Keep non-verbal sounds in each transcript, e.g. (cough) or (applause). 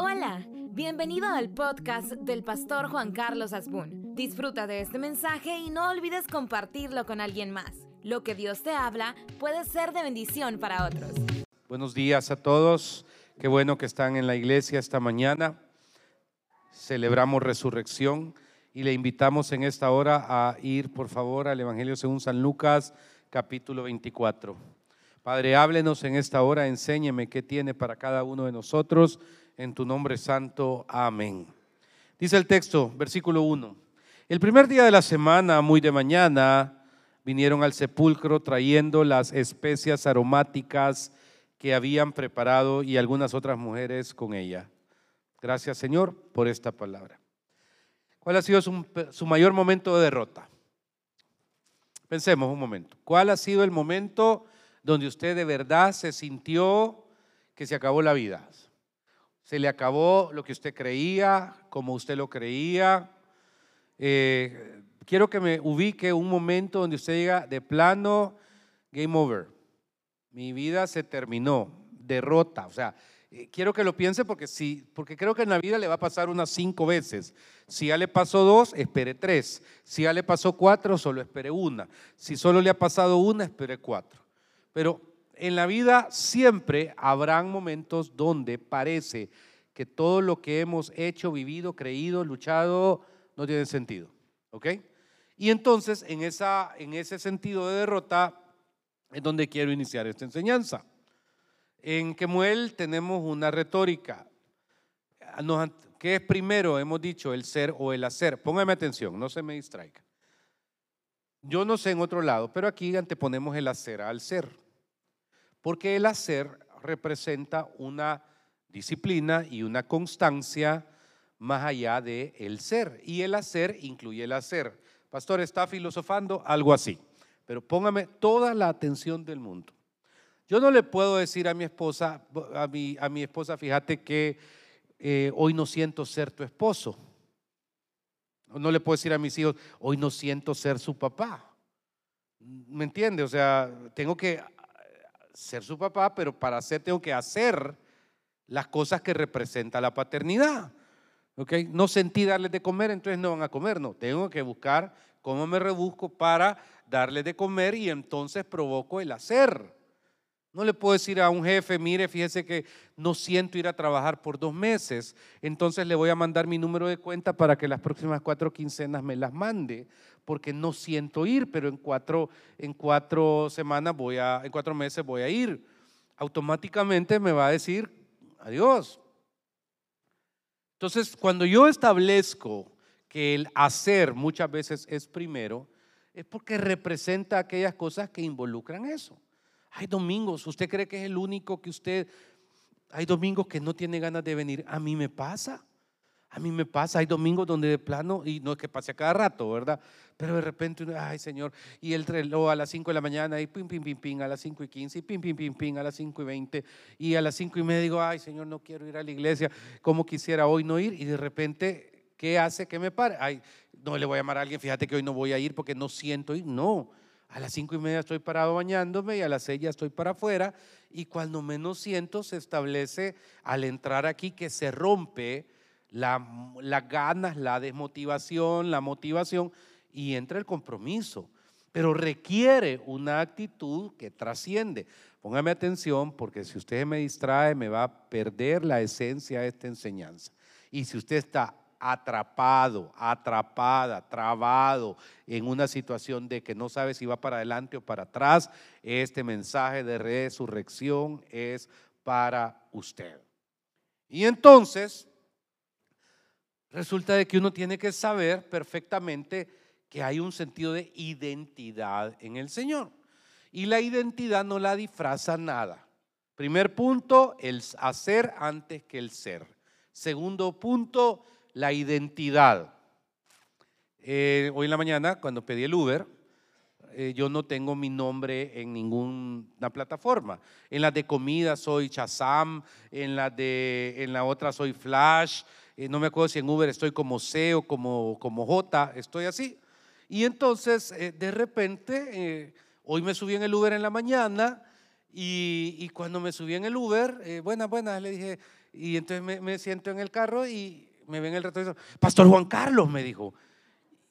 Hola, bienvenido al podcast del pastor Juan Carlos Asbun. Disfruta de este mensaje y no olvides compartirlo con alguien más. Lo que Dios te habla puede ser de bendición para otros. Buenos días a todos. Qué bueno que están en la iglesia esta mañana. Celebramos resurrección y le invitamos en esta hora a ir, por favor, al Evangelio según San Lucas, capítulo 24. Padre, háblenos en esta hora, enséñeme qué tiene para cada uno de nosotros. En tu nombre santo, amén. Dice el texto, versículo 1. El primer día de la semana, muy de mañana, vinieron al sepulcro trayendo las especias aromáticas que habían preparado y algunas otras mujeres con ella. Gracias Señor por esta palabra. ¿Cuál ha sido su, su, mayor momento de derrota? Pensemos un momento. ¿Cuál ha sido el momento donde usted de verdad se sintió que se acabó la vida. Se le acabó lo que usted creía, como usted lo creía. Eh, quiero que me ubique un momento donde usted diga, de plano, game over. Mi vida se terminó, derrota. O sea, eh, quiero que lo piense porque, sí, porque creo que en la vida le va a pasar unas cinco veces. Si ya le pasó dos, espere tres. Si ya le pasó cuatro, solo espere una. Si solo le ha pasado una, espere cuatro. Pero en la vida siempre habrán momentos donde parece que todo lo que hemos hecho, vivido, creído, luchado, no tiene sentido. ¿Ok? Y entonces, en, esa, en ese sentido de derrota, es donde quiero iniciar esta enseñanza. En Kemuel tenemos una retórica. ¿Qué es primero? Hemos dicho el ser o el hacer. Póngame atención, no se me distraiga. Yo no sé en otro lado, pero aquí anteponemos el hacer al ser. Porque el hacer representa una disciplina y una constancia más allá de el ser. Y el hacer incluye el hacer. Pastor, está filosofando algo así. Pero póngame toda la atención del mundo. Yo no le puedo decir a mi esposa, a mi, a mi esposa, fíjate que eh, hoy no siento ser tu esposo. No le puedo decir a mis hijos, hoy no siento ser su papá. ¿Me entiende? O sea, tengo que ser su papá, pero para hacer tengo que hacer las cosas que representa la paternidad. ¿Ok? No sentí darles de comer, entonces no van a comer. No, tengo que buscar cómo me rebusco para darles de comer y entonces provoco el hacer. No le puedo decir a un jefe, mire, fíjese que no siento ir a trabajar por dos meses, entonces le voy a mandar mi número de cuenta para que las próximas cuatro quincenas me las mande, porque no siento ir, pero en cuatro, en cuatro semanas voy a, en cuatro meses voy a ir. Automáticamente me va a decir adiós. Entonces, cuando yo establezco que el hacer muchas veces es primero, es porque representa aquellas cosas que involucran eso. Hay domingos, usted cree que es el único que usted, hay domingos que no tiene ganas de venir. A mí me pasa. A mí me pasa, hay domingos donde de plano, y no es que pase a cada rato, ¿verdad? Pero de repente, ay Señor, y el reloj a las 5 de la mañana, y pim, pim, pim, pim, a las 5 y 15, y pim, pim, pim, pim, a las 5 y 20, y a las 5 y media digo, ay Señor, no quiero ir a la iglesia, como quisiera hoy no ir, y de repente, ¿qué hace que me pare? Ay, no le voy a llamar a alguien, fíjate que hoy no voy a ir porque no siento ir, no. A las cinco y media estoy parado bañándome y a las seis ya estoy para afuera. Y cuando menos siento, se establece al entrar aquí que se rompe las la ganas, la desmotivación, la motivación y entra el compromiso. Pero requiere una actitud que trasciende. Póngame atención porque si usted me distrae me va a perder la esencia de esta enseñanza. Y si usted está atrapado, atrapada, trabado en una situación de que no sabe si va para adelante o para atrás, este mensaje de resurrección es para usted. Y entonces, resulta de que uno tiene que saber perfectamente que hay un sentido de identidad en el Señor. Y la identidad no la disfraza nada. Primer punto, el hacer antes que el ser. Segundo punto, la identidad. Eh, hoy en la mañana, cuando pedí el Uber, eh, yo no tengo mi nombre en ninguna plataforma. En la de comida soy Chazam, en la, de, en la otra soy Flash, eh, no me acuerdo si en Uber estoy como C o como, como J, estoy así. Y entonces, de repente, hoy me subí en el Uber en la mañana y, y, cuando me subí en el Uber, buenas, buenas, le dije, Y entonces me siento en el carro y me ven el retrovisor. Pastor Juan Carlos, me dijo.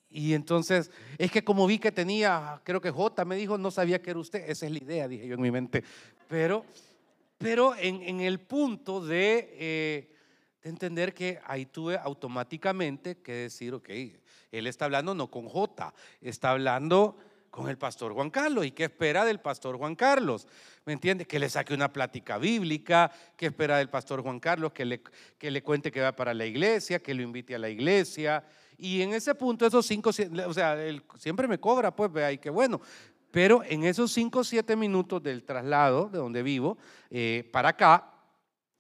Y entonces, es que como vi que tenía, creo que J me dijo, no sabía que era usted. Esa es la idea, dije yo en mi mente. Pero, pero en, en el punto de, eh, de, entender que ahí tuve automáticamente que decir, ok, él está hablando no con J, está hablando con el pastor Juan Carlos. ¿Y qué espera del pastor Juan Carlos? ¿Me entiende? Que le saque una plática bíblica, ¿qué espera del pastor Juan Carlos? Que le, que le cuente que va para la iglesia, que lo invite a la iglesia. Y en ese punto, esos cinco, o sea, él siempre me cobra, pues, vea, y qué bueno. Pero en esos cinco o siete minutos del traslado de donde vivo eh, para acá,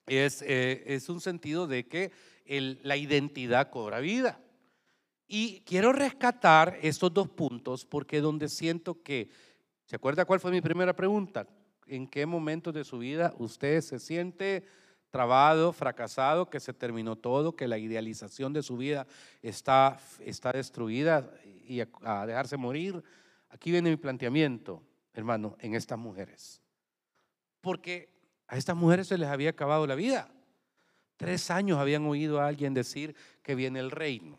es, eh, es, un sentido de que la identidad cobra vida. Y quiero rescatar estos dos puntos porque donde siento que, ¿se acuerda cuál fue mi primera pregunta? ¿En qué momento de su vida usted se siente trabado, fracasado, que se terminó todo, que la idealización de su vida está, está destruida y a, dejarse morir. Aquí viene mi planteamiento, hermano, en estas mujeres. Porque a estas mujeres se les había acabado la vida. Tres años habían oído a alguien decir que viene el reino.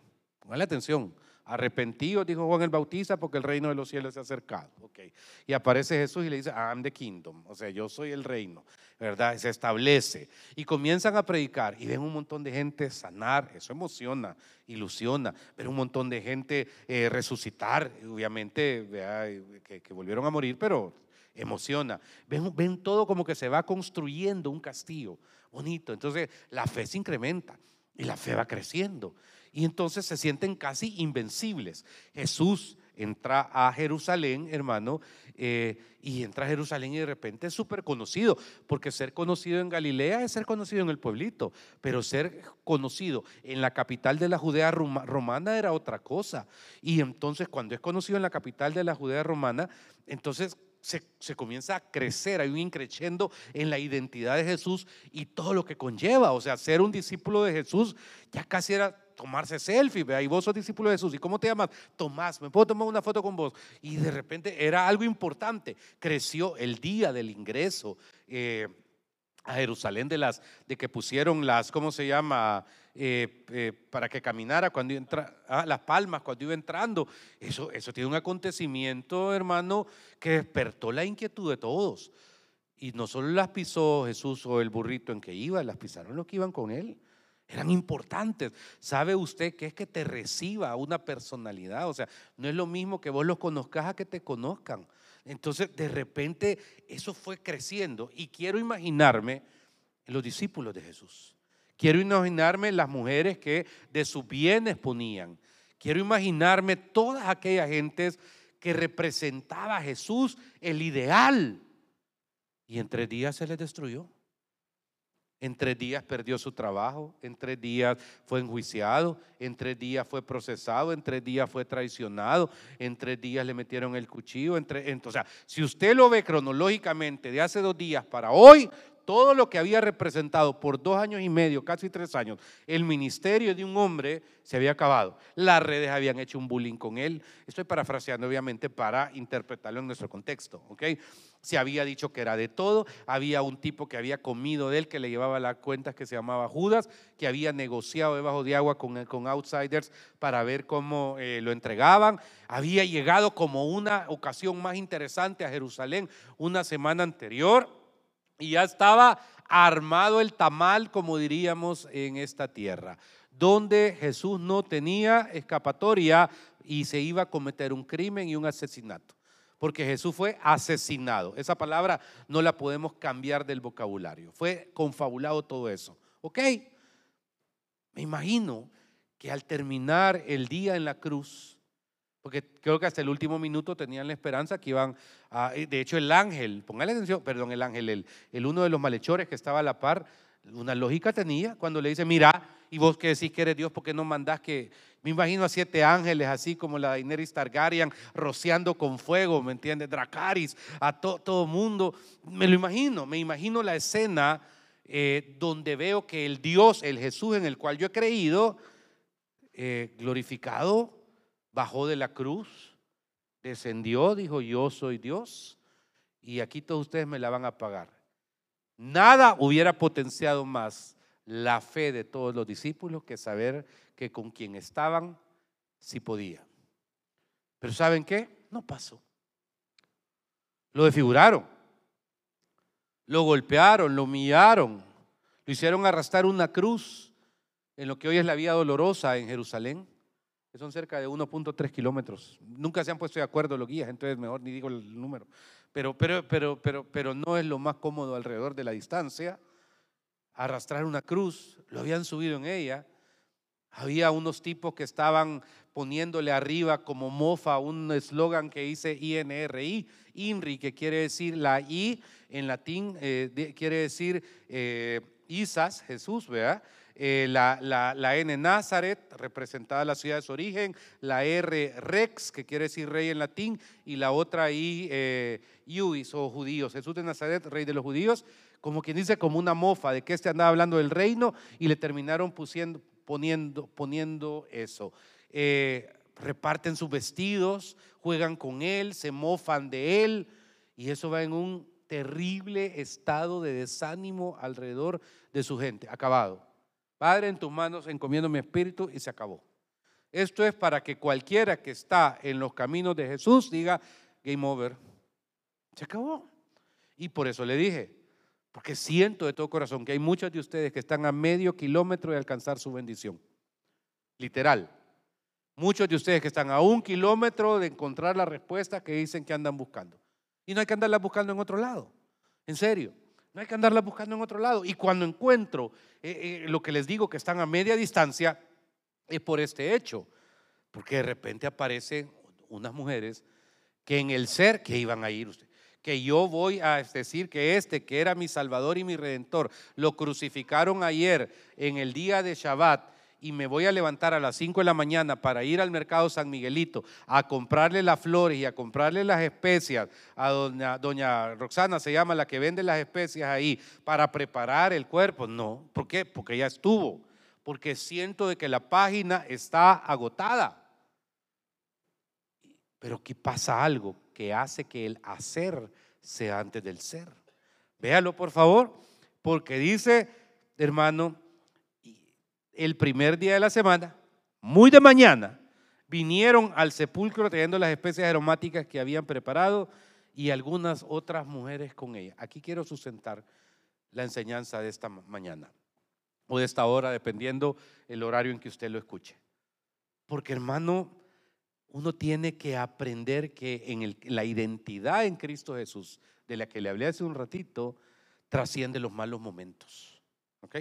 Pongan atención. Arrepentidos, dijo Juan el Bautista, porque el reino de los cielos se ha acercado. Okay. Y aparece Jesús y le dice, I'm the kingdom. O sea, yo soy el reino. ¿Verdad? Se establece. Y comienzan a predicar y ven un montón de gente sanar. Eso emociona, ilusiona. Ver un montón de gente eh, resucitar. Obviamente, que, que, volvieron a morir, pero emociona. Ven todo como que se va construyendo un castillo bonito. Entonces, la fe se incrementa y la fe va creciendo y entonces se sienten casi invencibles. Jesús entra a Jerusalén, hermano, eh, y entra a Jerusalén y de repente es súper conocido, porque ser conocido en Galilea es ser conocido en el pueblito, pero ser conocido en la capital de la Judea romana era otra cosa. Y entonces cuando es conocido en la capital de la Judea romana, entonces se, se, comienza a crecer, hay un increciendo en la identidad de Jesús y todo lo que conlleva. O sea, ser un discípulo de Jesús ya casi era tomarse selfie, vea, y vos sos discípulo de Jesús, ¿y cómo te llamas? Tomás, ¿me puedo tomar una foto con vos? Y de repente era algo importante, creció el día del ingreso eh, a Jerusalén de las, de que pusieron las, ¿cómo se llama? Eh, eh, para que caminara cuando entra, ah, las palmas cuando iba entrando. Eso, eso tiene un acontecimiento, hermano, que despertó la inquietud de todos. Y no solo las pisó Jesús o el burrito en que iba, las pisaron los que iban con él eran importantes. ¿Sabe usted qué es que te reciba una personalidad? O sea, no es lo mismo que vos los conozcas a que te conozcan. Entonces, de repente, eso fue creciendo. Y quiero imaginarme los discípulos de Jesús. Quiero imaginarme las mujeres que de sus bienes ponían. Quiero imaginarme todas aquellas gentes que representaba a Jesús el ideal. Y en tres días se les destruyó. En tres días perdió su trabajo, en tres días fue enjuiciado, en tres días fue procesado, en tres días fue traicionado, en tres días le metieron el cuchillo. Entre, o sea, si usted lo ve cronológicamente de hace dos días para hoy, todo lo que había representado por dos años y medio, casi tres años, el ministerio de un hombre se había acabado. Las redes habían hecho un bullying con él. Estoy parafraseando, obviamente, para interpretarlo en nuestro contexto. ¿ok? Se había dicho que era de todo. Había un tipo que había comido de él, que le llevaba las cuentas, que se llamaba Judas, que había negociado debajo de agua con, outsiders para ver cómo eh, lo entregaban. Había llegado como una ocasión más interesante a Jerusalén una semana anterior y ya estaba armado el tamal, como diríamos, en esta tierra, donde Jesús no tenía escapatoria y se iba a cometer un crimen y un asesinato. Porque Jesús fue asesinado. Esa palabra no la podemos cambiar del vocabulario. Fue confabulado todo eso. ¿Ok? Me imagino que al terminar el día en la cruz, porque creo que hasta el último minuto tenían la esperanza que iban a... De hecho, el ángel, póngale atención, perdón, el ángel, el, el uno de los malhechores que estaba a la par, una lógica tenía cuando le dice, mira, y vos que decís que eres Dios, ¿por qué no mandás que... Me imagino a siete ángeles, así como la Daenerys Targaryen, rociando con fuego, ¿me entiendes? Dracaris, a todo mundo. Me lo imagino, me imagino la escena eh, donde veo que el Dios, el Jesús en el cual yo he creído, eh, glorificado, bajó de la cruz, descendió, dijo, yo soy Dios, y aquí todos ustedes me la van a pagar. Nada hubiera potenciado más la fe de todos los discípulos que saber que con quien estaban sí podía. Pero ¿saben qué? No pasó. Lo desfiguraron, lo golpearon, lo humillaron, lo hicieron arrastrar una cruz en lo que hoy es la vía dolorosa en Jerusalén, que son cerca de 1.3 kilómetros. Nunca se han puesto de acuerdo los guías, entonces mejor ni digo el número. Pero, pero, pero, pero, pero no es lo más cómodo alrededor de la distancia. Arrastrar una cruz, lo habían subido en ella. Había unos tipos que estaban poniéndole arriba como mofa un eslogan que dice INRI, INRI, que quiere decir la I en latín, eh, quiere decir eh, Isas, Jesús, ¿verdad? Eh, la, N Nazaret, representada la ciudad de su origen, la R Rex, que quiere decir rey en latín, y la otra I, eh, Iuis o judíos. Jesús de Nazaret, rey de los judíos, como quien dice, como una mofa de que este andaba hablando del reino y le terminaron poniendo eso. Eh, reparten sus vestidos, juegan con él, se mofan de él, y eso va en un terrible estado de desánimo alrededor de su gente. Acabado. Padre, en tus manos encomiendo mi espíritu y se acabó. Esto es para que cualquiera que está en los caminos de Jesús diga, game over. Se acabó. Y por eso le dije, porque siento de todo corazón que hay muchos de ustedes que están a medio kilómetro de alcanzar su bendición. Literal. Muchos de ustedes que están a un kilómetro de encontrar la respuesta que dicen que andan buscando. Y no hay que andarla buscando en otro lado. En serio. No hay que andarla buscando en otro lado. Y cuando encuentro eh, eh, lo que les digo que están a media distancia, es por este hecho. Porque de repente aparecen unas mujeres que en el ser que iban a ir usted, que yo voy a decir que este, que era mi Salvador y mi Redentor, lo crucificaron ayer en el día de Shabbat y me voy a levantar a las 5 de la mañana para ir al mercado San Miguelito a comprarle las flores y a comprarle las especias a doña, doña Roxana, se llama la que vende las especias ahí, para preparar el cuerpo. No, ¿por qué? Porque ya estuvo. Porque siento de que la página está agotada. Pero aquí pasa algo que hace que el hacer sea antes del ser. Véalo, por favor, porque dice, hermano, el primer día de la semana, muy de mañana, vinieron al sepulcro trayendo las especies aromáticas que habían preparado y algunas otras mujeres con ella. Aquí quiero sustentar la enseñanza de esta mañana o de esta hora, dependiendo el horario en que usted lo escuche. Porque hermano, uno tiene que aprender que en la identidad en Cristo Jesús, de la que le hablé hace un ratito, trasciende los malos momentos. ¿Ok?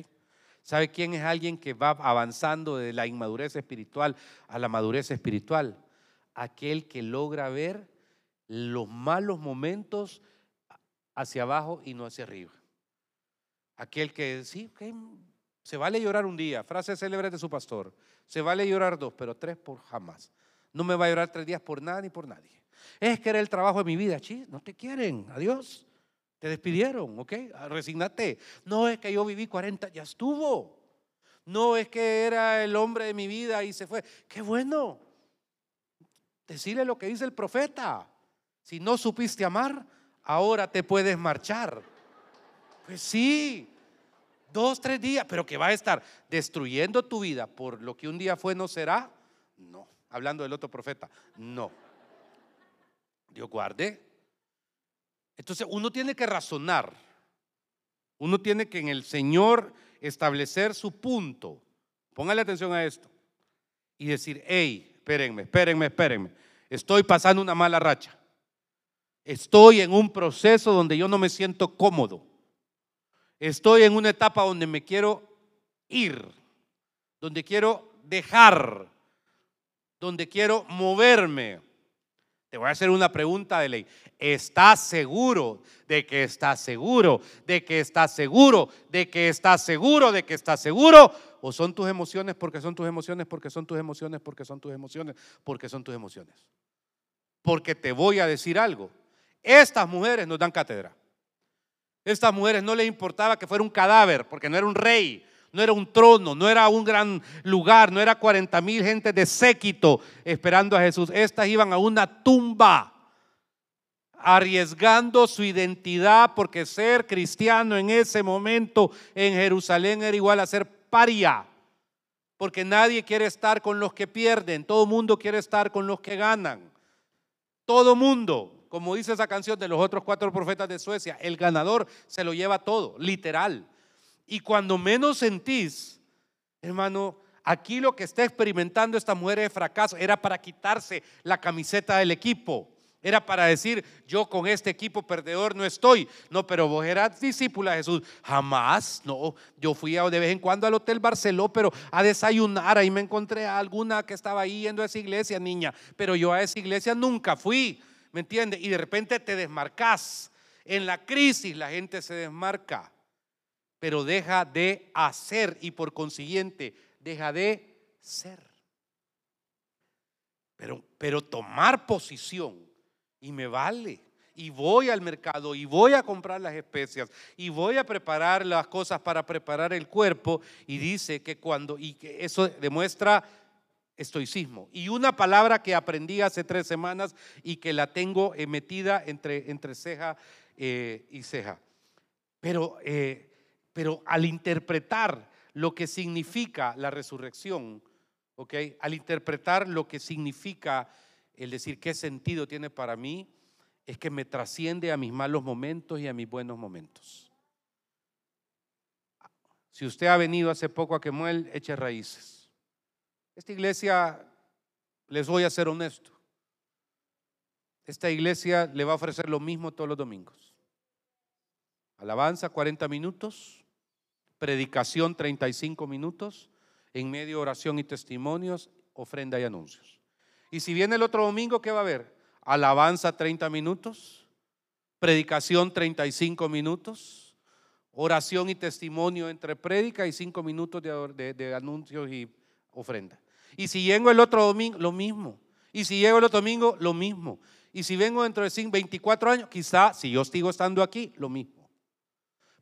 ¿Sabe quién es alguien que va avanzando de la inmadurez espiritual a la madurez espiritual? Aquel que logra ver los malos momentos hacia abajo y no hacia arriba. Aquel que sí, se vale llorar un día, frase célebre de su pastor, se vale llorar dos, pero tres por jamás. No me va a llorar tres días por nada ni por nadie. Es que era el trabajo de mi vida, chis, no te quieren, adiós. Te despidieron, ¿ok? Ah, resignate. No es que yo viví 40, ya estuvo. No es que era el hombre de mi vida y se fue. Qué bueno. Decirle lo que dice el profeta. Si no supiste amar, ahora te puedes marchar. Pues sí, dos, tres días, pero que va a estar destruyendo tu vida por lo que un día fue, no será. No, hablando del otro profeta, no. Dios guarde. Entonces uno tiene que razonar, uno tiene que en el Señor establecer su punto. Póngale atención a esto y decir, hey, espérenme, espérenme, espérenme, estoy pasando una mala racha. Estoy en un proceso donde yo no me siento cómodo. Estoy en una etapa donde me quiero ir, donde quiero dejar, donde quiero moverme. Voy a hacer una pregunta de ley. ¿Estás seguro de que estás seguro, de que estás seguro, de que estás seguro, de que estás seguro? ¿O son tus emociones porque son tus emociones, porque son tus emociones, porque son tus emociones, porque son tus emociones? Porque te voy a decir algo. Estas mujeres nos dan cátedra. Estas mujeres no les importaba que fuera un cadáver, porque no era un rey, no era un trono, no era un gran lugar, no era 40 mil gente de séquito esperando a Jesús. Estas iban a una tumba. arriesgando su identidad porque ser cristiano en ese momento en Jerusalén era igual a ser paria. Porque nadie quiere estar con los que pierden, todo mundo quiere estar con los que ganan. Todo mundo, como dice esa canción de los otros cuatro profetas de Suecia, el ganador se lo lleva todo, literal. Y cuando menos sentís, hermano, aquí lo que está experimentando esta mujer de fracaso era para quitarse la camiseta del equipo. Era para decir, yo con este equipo perdedor no estoy. No, pero vos eras discípula de Jesús. Jamás, no. Yo fui de vez en cuando al Hotel Barceló, pero a desayunar. Ahí me encontré a alguna que estaba ahí yendo a esa iglesia, niña. Pero yo a esa iglesia nunca fui. ¿Me entiendes? Y de repente te desmarcas. En la crisis la gente se desmarca, pero deja de hacer y por consiguiente deja de ser. Pero, pero tomar posición y me vale. Y voy al mercado y voy a comprar las especias y voy a preparar las cosas para preparar el cuerpo. Y dice que cuando, y que eso demuestra estoicismo. Y una palabra que aprendí hace tres semanas y que la tengo metida entre, entre ceja eh, y ceja. Pero, eh, pero al interpretar lo que significa la resurrección, ¿ok? Al interpretar lo que significa el decir qué sentido tiene para mí, es que me trasciende a mis malos momentos y a mis buenos momentos. Si usted ha venido hace poco a Quemuel, eche raíces. Esta iglesia, les voy a ser honesto, esta iglesia le va a ofrecer lo mismo todos los domingos. Alabanza 40 minutos, predicación 35 minutos, en medio oración y testimonios, ofrenda y anuncios. Y si viene el otro domingo, ¿qué va a haber? Alabanza 30 minutos, predicación 35 minutos, oración y testimonio entre prédica y 5 minutos de, anuncios y ofrenda. Y si llego el otro domingo, lo mismo. Y si llego el otro domingo, lo mismo. Y si vengo dentro de 24 años, quizá, si yo sigo estando aquí, lo mismo.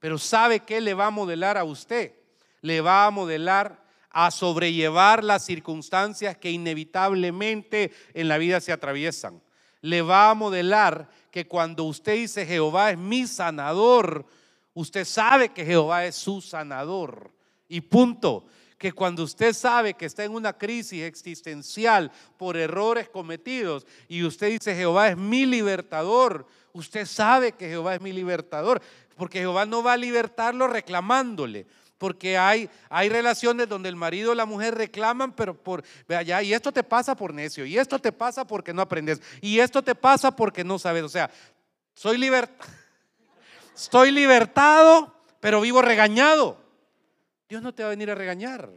Pero ¿sabe qué le va a modelar a usted? Le va a modelar a sobrellevar las circunstancias que inevitablemente en la vida se atraviesan. Le va a modelar que cuando usted dice Jehová es mi sanador, usted sabe que Jehová es su sanador. Y punto. Que cuando usted sabe que está en una crisis existencial por errores cometidos y usted dice Jehová es mi libertador, usted sabe que Jehová es mi libertador, porque Jehová no va a libertarlo reclamándole. Porque hay, hay relaciones donde el marido y la mujer reclaman, pero por, vea ya, y esto te pasa por necio, y esto te pasa porque no aprendes, y esto te pasa porque no sabes. O sea, soy libertado, (laughs) estoy libertado, pero vivo regañado. Dios no te va a venir a regañar.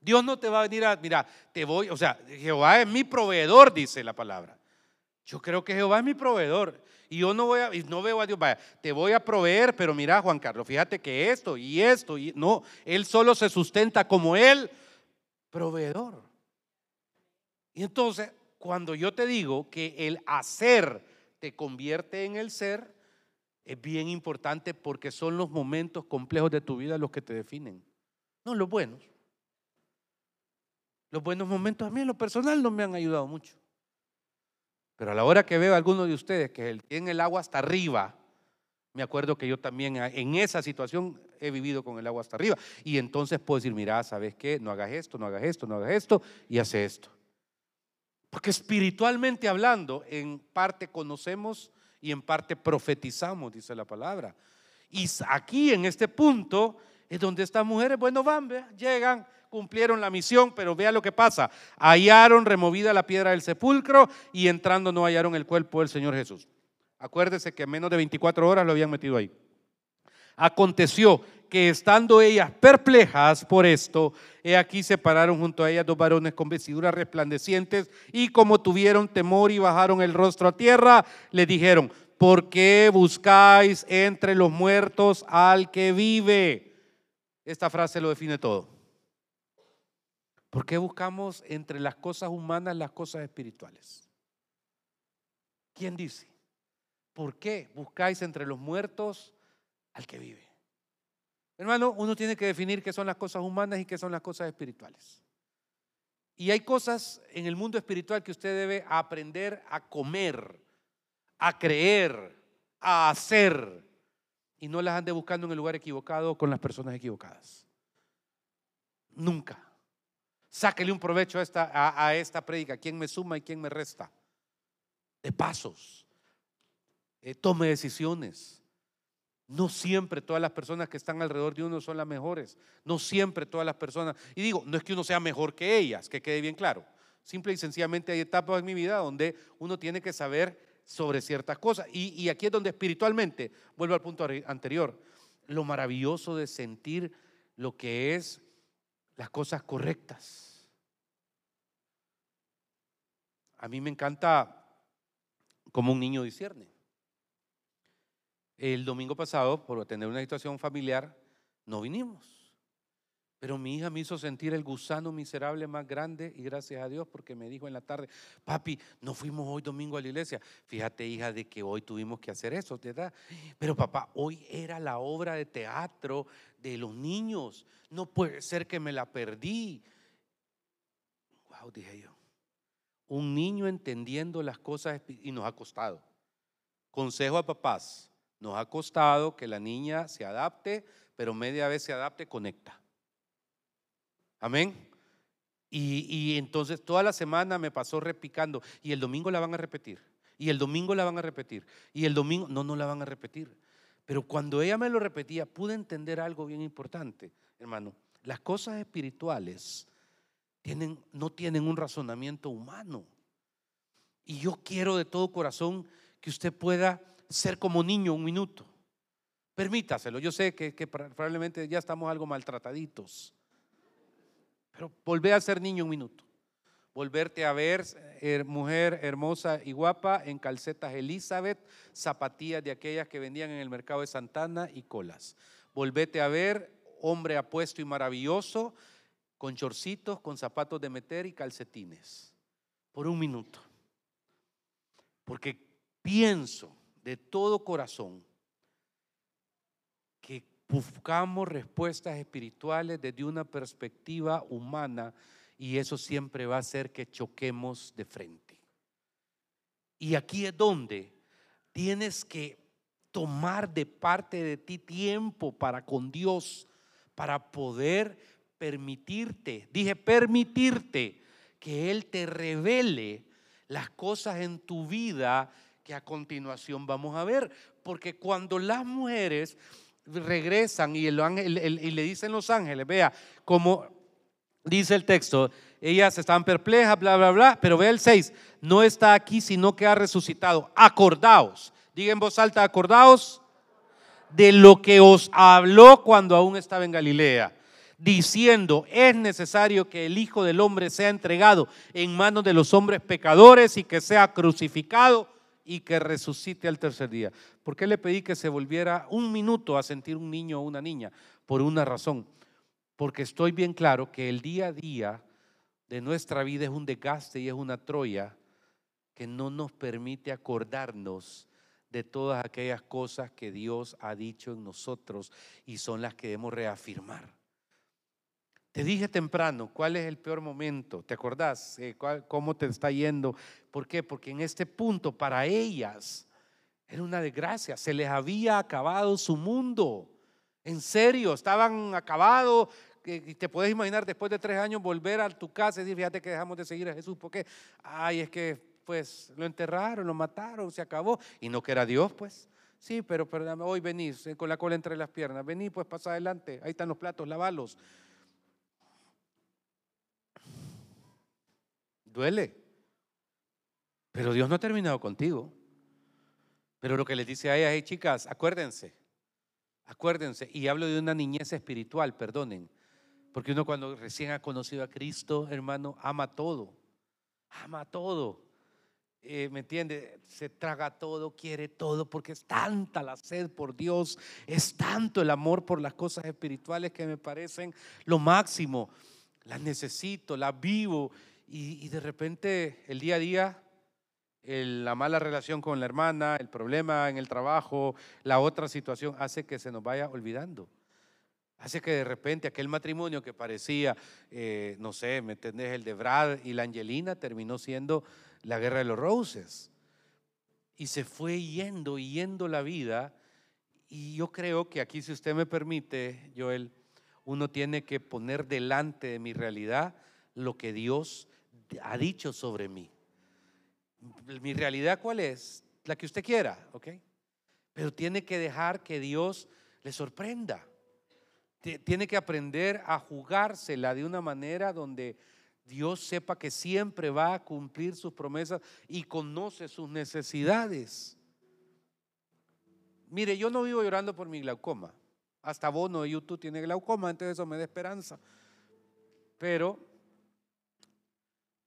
Dios no te va a venir a, mira, te voy, o sea, Jehová es mi proveedor, dice la palabra. Yo creo que Jehová es mi proveedor. Y yo no voy a, no veo a Dios, vaya, te voy a proveer, pero mira, Juan Carlos, fíjate que esto y esto, y no, Él solo se sustenta como Él, proveedor. Y entonces, cuando yo te digo que el hacer te convierte en el ser, es bien importante porque son los momentos complejos de tu vida los que te definen, no los buenos. Los buenos momentos a mí en lo personal no me han ayudado mucho. Pero a la hora que veo a alguno de ustedes que tiene el agua hasta arriba, me acuerdo que yo también en esa situación he vivido con el agua hasta arriba. Y entonces puedo decir, mira, ¿sabes qué? No hagas esto, no hagas esto, no hagas esto y hace esto. Porque espiritualmente hablando, en parte conocemos y en parte profetizamos, dice la palabra. Y aquí en este punto es donde estas mujeres, bueno, van, llegan, cumplieron la misión, pero vea lo que pasa. Hallaron removida la piedra del sepulcro y entrando no hallaron el cuerpo del Señor Jesús. Acuérdese que en menos de 24 horas lo habían metido ahí. Aconteció que estando ellas perplejas por esto, he aquí se pararon junto a ellas dos varones con vestiduras resplandecientes y como tuvieron temor y bajaron el rostro a tierra, le dijeron, ¿por qué buscáis entre los muertos al que vive? Esta frase lo define todo. ¿Por qué buscamos entre las cosas humanas las cosas espirituales? ¿Quién dice? ¿Por qué buscáis entre los muertos al que vive? Hermano, uno tiene que definir qué son las cosas humanas y qué son las cosas espirituales. Y hay cosas en el mundo espiritual que usted debe aprender a comer, a creer, a hacer. Y no las ande buscando en el lugar equivocado con las personas equivocadas. Nunca. Sáquele un provecho a esta, a, esta prédica. ¿Quién me suma y quién me resta? De pasos. Eh, tome decisiones. No siempre todas las personas que están alrededor de uno son las mejores. No siempre todas las personas. Y digo, no es que uno sea mejor que ellas, que quede bien claro. Simple y sencillamente hay etapas en mi vida donde uno tiene que saber sobre ciertas cosas. Y, aquí es donde espiritualmente, vuelvo al punto anterior, lo maravilloso de sentir lo que es las cosas correctas. A mí me encanta como un niño discierne. El domingo pasado, por tener una situación familiar, no vinimos. Pero mi hija me hizo sentir el gusano miserable más grande y gracias a Dios porque me dijo en la tarde, papi, no fuimos hoy domingo a la iglesia. Fíjate hija de que hoy tuvimos que hacer eso, ¿verdad? Pero papá, hoy era la obra de teatro de los niños. No puede ser que me la perdí. Wow, dije yo. Un niño entendiendo las cosas y nos ha costado. Consejo a papás, nos ha costado que la niña se adapte, pero media vez se adapte, conecta. Amén. Y, entonces toda la semana me pasó repicando. Y el domingo la van a repetir. Y el domingo la van a repetir. Y el domingo, no, no la van a repetir. Pero cuando ella me lo repetía, pude entender algo bien importante, hermano. Las cosas espirituales tienen, no tienen un razonamiento humano. Y yo quiero de todo corazón que usted pueda ser como niño un minuto. Permítaselo. Yo sé que, probablemente ya estamos algo maltrataditos. Pero volvé a ser niño un minuto. Volverte a ver, eh, mujer hermosa y guapa, en calcetas Elizabeth, zapatillas de aquellas que vendían en el mercado de Santana y colas. Volvete a ver, hombre apuesto y maravilloso, con chorcitos, con zapatos de meter y calcetines. Por un minuto. Porque pienso de todo corazón que buscamos respuestas espirituales desde una perspectiva humana y eso siempre va a hacer que choquemos de frente. Y aquí es donde tienes que tomar de parte de ti tiempo para con Dios, para poder permitirte, dije permitirte, que Él te revele las cosas en tu vida que a continuación vamos a ver. Porque cuando las mujeres regresan y, y le dicen los ángeles, vea, como dice el texto, ellas están perplejas, bla, bla, bla, pero vea el 6, no está aquí, sino que ha resucitado. Acordaos, diga en voz alta, acordaos de lo que os habló cuando aún estaba en Galilea diciendo, es necesario que el Hijo del Hombre sea entregado en manos de los hombres pecadores y que sea crucificado y que resucite al tercer día. ¿Por qué le pedí que se volviera un minuto a sentir un niño o una niña? Por una razón. Porque estoy bien claro que el día a día de nuestra vida es un desgaste y es una troya que no nos permite acordarnos de todas aquellas cosas que Dios ha dicho en nosotros y son las que debemos reafirmar. Te dije temprano cuál es el peor momento, ¿te acordás? Eh, ¿Cómo te está yendo? ¿Por qué? Porque en este punto para ellas era una desgracia, se les había acabado su mundo. En serio, estaban acabados. Y te puedes imaginar después de tres años volver a tu casa y decir, fíjate que dejamos de seguir a Jesús. ¿Por qué? Ay, es que pues lo enterraron, lo mataron, se acabó. Y no que era Dios, pues. Sí, pero perdóname, hoy venís con la cola entre las piernas. Vení, pues pasa adelante. Ahí están los platos, lavalos. duele. Pero Dios no ha terminado contigo. Pero lo que les dice a ellas, hey chicas, acuérdense, acuérdense. Y hablo de una niñez espiritual, perdonen. Porque uno cuando recién ha conocido a Cristo, hermano, ama todo. Ama todo. Eh, ¿Me entiende? Se traga todo, quiere todo, porque es tanta la sed por Dios, es tanto el amor por las cosas espirituales que me parecen lo máximo. Las necesito, las vivo y, de repente el día a día, la mala relación con la hermana, el problema en el trabajo, la otra situación, hace que se nos vaya olvidando. Hace que de repente aquel matrimonio que parecía, eh, no sé, ¿me entendés? El de Brad y la Angelina terminó siendo la guerra de los roses. Y se fue yendo, yendo la vida. Y yo creo que aquí, si usted me permite, Joel, uno tiene que poner delante de mi realidad lo que Dios ha dicho sobre mí. Mi realidad cuál es? La que usted quiera, ¿ok? Pero tiene que dejar que Dios le sorprenda. Tiene que aprender a jugársela de una manera donde Dios sepa que siempre va a cumplir sus promesas y conoce sus necesidades. Mire, yo no vivo llorando por mi glaucoma. Hasta Bono de YouTube tiene glaucoma, entonces eso me da esperanza. Pero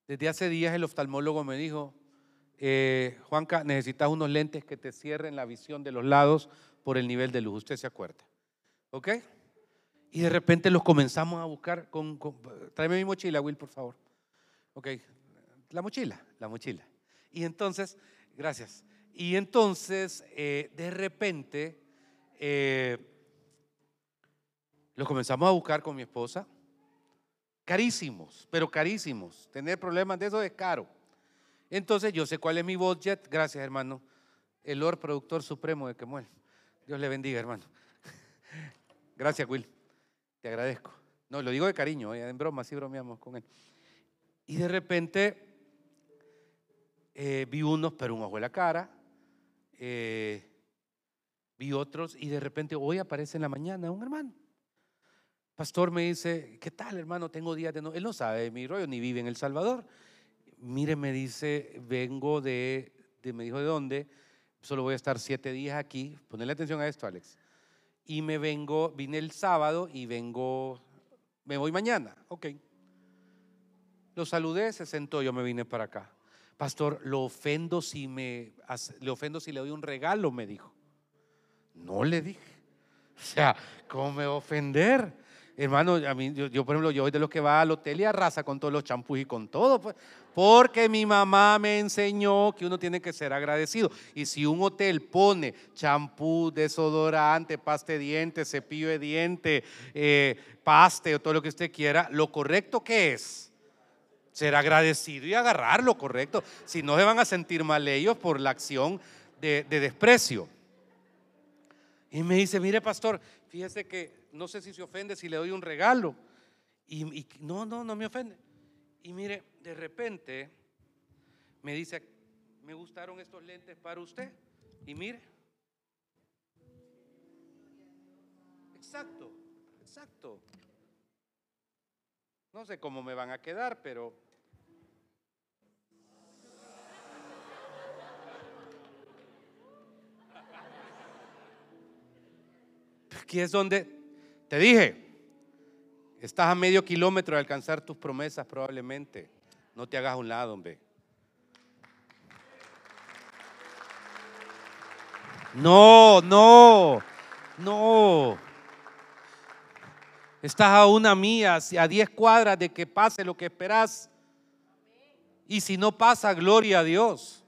desde hace días el oftalmólogo me dijo, eh, Juanca, necesitas unos lentes que te cierren la visión de los lados por el nivel de luz. Usted se acuerda. ¿Ok? Y de repente los comenzamos a buscar con, tráeme mi mochila, Will, por favor. Ok, la mochila, la mochila. Y entonces, gracias. Y entonces, eh, de repente, eh, los comenzamos a buscar con mi esposa. Carísimos, pero carísimos. Tener problemas de eso es caro. Entonces yo sé cuál es mi budget. Gracias, hermano. El Lord Productor Supremo de Kemuel. Dios le bendiga, hermano. (laughs) Gracias, Will. Te agradezco. No, lo digo de cariño, ¿eh? en broma, sí bromeamos con él. Y de repente eh, vi unos, pero un ojo en la cara. Eh, vi otros y de repente hoy aparece en la mañana un hermano pastor me dice, ¿qué tal hermano? Tengo días de no... Él no sabe de mi rollo, ni vive en El Salvador. Mire, me dice, vengo de, me dijo de dónde, solo voy a estar siete días aquí. Ponle atención a esto, Alex. Y me vengo, vine el sábado y vengo, me voy mañana. Ok. Lo saludé, se sentó, yo me vine para acá. Pastor, lo ofendo si me, le ofendo si le doy un regalo, me dijo. No le dije. O sea, ¿cómo me ofender? Hermano, a mí, yo, por ejemplo, yo soy de los que va al hotel y arrasa con todos los champús y con todo, pues, porque mi mamá me enseñó que uno tiene que ser agradecido. Y si un hotel pone champú, desodorante, pasta de dientes, cepillo de dientes, eh, paste o todo lo que usted quiera, lo correcto que es ser agradecido y agarrar lo correcto. Si no se van a sentir mal ellos por la acción de desprecio. Y me dice, mire pastor, fíjese que no sé si se ofende si le doy un regalo. Y, no, no, no me ofende. Y mire, de repente me dice, me gustaron estos lentes para usted. Y mire. Exacto, exacto. No sé cómo me van a quedar, pero aquí es donde te dije, estás a medio kilómetro de alcanzar tus promesas probablemente. No te hagas a un lado, hombre. No, no, no. Estás a una mía, a diez cuadras de que pase lo que esperas. Y si no pasa, gloria a Dios.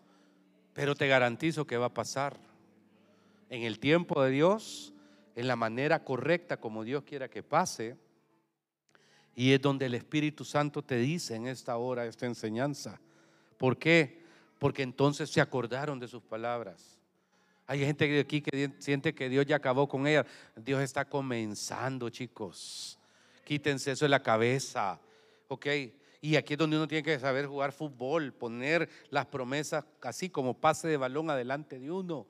Pero te garantizo que va a pasar. En el tiempo de Dios en la manera correcta como Dios quiera que pase. Y es donde el Espíritu Santo te dice en esta hora, esta enseñanza. ¿Por qué? Porque entonces se acordaron de sus palabras. Hay gente aquí que siente que Dios ya acabó con ella. Dios está comenzando, chicos. Quítense eso de la cabeza. ¿Ok? Y aquí es donde uno tiene que saber jugar fútbol, poner las promesas así como pase de balón adelante de uno.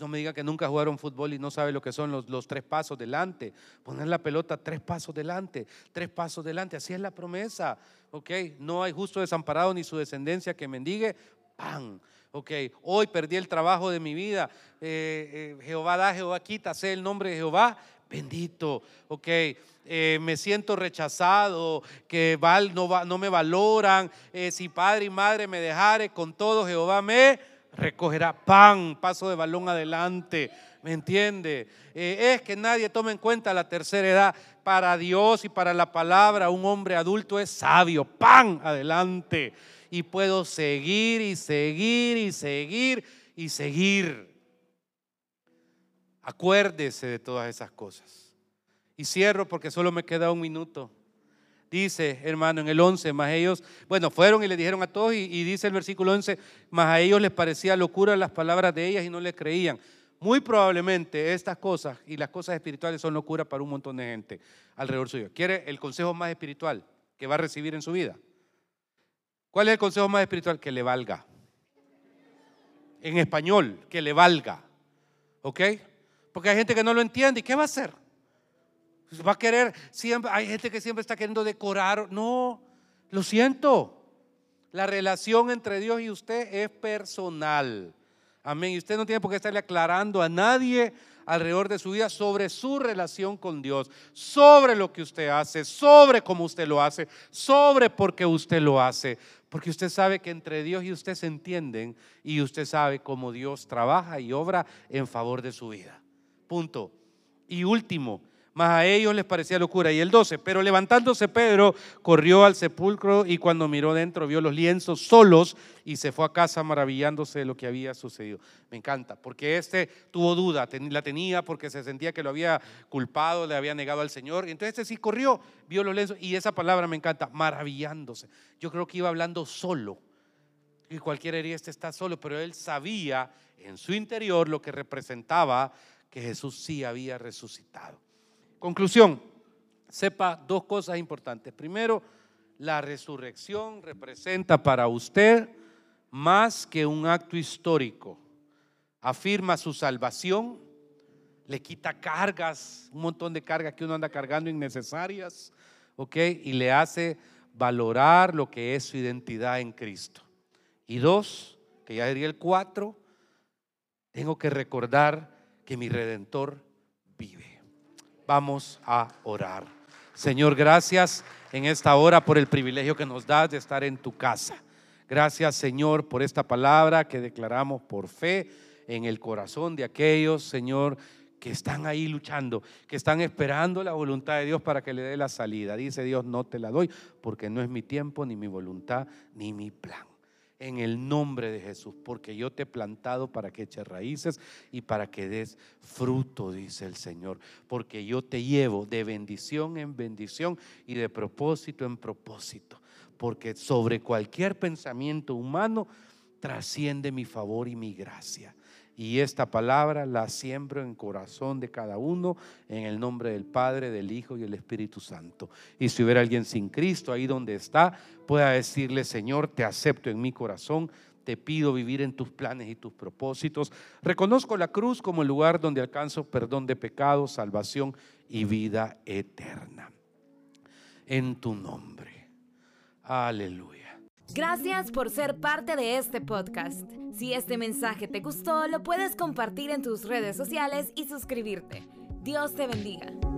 No me diga que nunca jugaron fútbol y no sabe lo que son los, tres pasos delante. Poner la pelota tres pasos delante, tres pasos delante. Así es la promesa. ¿Ok? No hay justo desamparado ni su descendencia que mendigue. ¡Pam! Ok, hoy perdí el trabajo de mi vida. Eh, eh, Jehová da, Jehová quita, sé el nombre de Jehová. Bendito. Ok, eh, me siento rechazado, que val, no, no, me valoran. si padre y madre me dejare, con todo Jehová me recogerá pan, paso de balón adelante. ¿Me entiende? Eh, es que nadie toma en cuenta la tercera edad. Para Dios y para la palabra, un hombre adulto es sabio. Pan adelante. Y puedo seguir y seguir y seguir y seguir. Acuérdese de todas esas cosas. Y cierro porque solo me queda un minuto. Dice, hermano, en el 11, más ellos, bueno, fueron y le dijeron a todos y, dice el versículo 11, más a ellos les parecía locura las palabras de ellas y no le creían. Muy probablemente estas cosas y las cosas espirituales son locura para un montón de gente alrededor suyo. ¿Quiere el consejo más espiritual que va a recibir en su vida? ¿Cuál es el consejo más espiritual? Que le valga. En español, que le valga. ¿Ok? Porque hay gente que no lo entiende. ¿Y qué va a hacer? Va a querer, siempre, hay gente que siempre está queriendo decorar. No, lo siento. La relación entre Dios y usted es personal. Amén. Y usted no tiene por qué estarle aclarando a nadie alrededor de su vida sobre su relación con Dios, sobre lo que usted hace, sobre cómo usted lo hace, sobre por qué usted lo hace. Porque usted sabe que entre Dios y usted se entienden y usted sabe cómo Dios trabaja y obra en favor de su vida. Punto. Y último, más a ellos les parecía locura. Y el 12, pero levantándose Pedro, corrió al sepulcro y cuando miró dentro vio los lienzos solos y se fue a casa maravillándose de lo que había sucedido. Me encanta, porque este tuvo duda, la tenía porque se sentía que lo había culpado, le había negado al Señor. Y entonces este sí corrió, vio los lienzos y esa palabra me encanta, maravillándose. Yo creo que iba hablando solo. Y cualquiera diría, este está solo, pero él sabía en su interior lo que representaba que Jesús sí había resucitado. Conclusión, sepa dos cosas importantes. Primero, la resurrección representa para usted más que un acto histórico. Afirma su salvación, le quita cargas, un montón de cargas que uno anda cargando innecesarias, ¿ok? Y le hace valorar lo que es su identidad en Cristo. Y dos, que ya diría el cuatro, tengo que recordar que mi redentor vive. Vamos a orar. Señor, gracias en esta hora por el privilegio que nos das de estar en tu casa. Gracias, Señor, por esta palabra que declaramos por fe en el corazón de aquellos, Señor, que están ahí luchando, que están esperando la voluntad de Dios para que le dé la salida. Dice Dios, no te la doy porque no es mi tiempo, ni mi voluntad, ni mi plan en el nombre de Jesús, porque yo te he plantado para que eches raíces y para que des fruto, dice el Señor, porque yo te llevo de bendición en bendición y de propósito en propósito, porque sobre cualquier pensamiento humano trasciende mi favor y mi gracia. Y esta palabra la siembro en corazón de cada uno en el nombre del Padre, del Hijo y del Espíritu Santo. Y si hubiera alguien sin Cristo ahí donde está, pueda decirle, Señor, te acepto en mi corazón, te pido vivir en tus planes y tus propósitos. Reconozco la cruz como el lugar donde alcanzo perdón de pecados, salvación y vida eterna. En tu nombre. Aleluya. Gracias por ser parte de este podcast. Si este mensaje te gustó, lo puedes compartir en tus redes sociales y suscribirte. Dios te bendiga.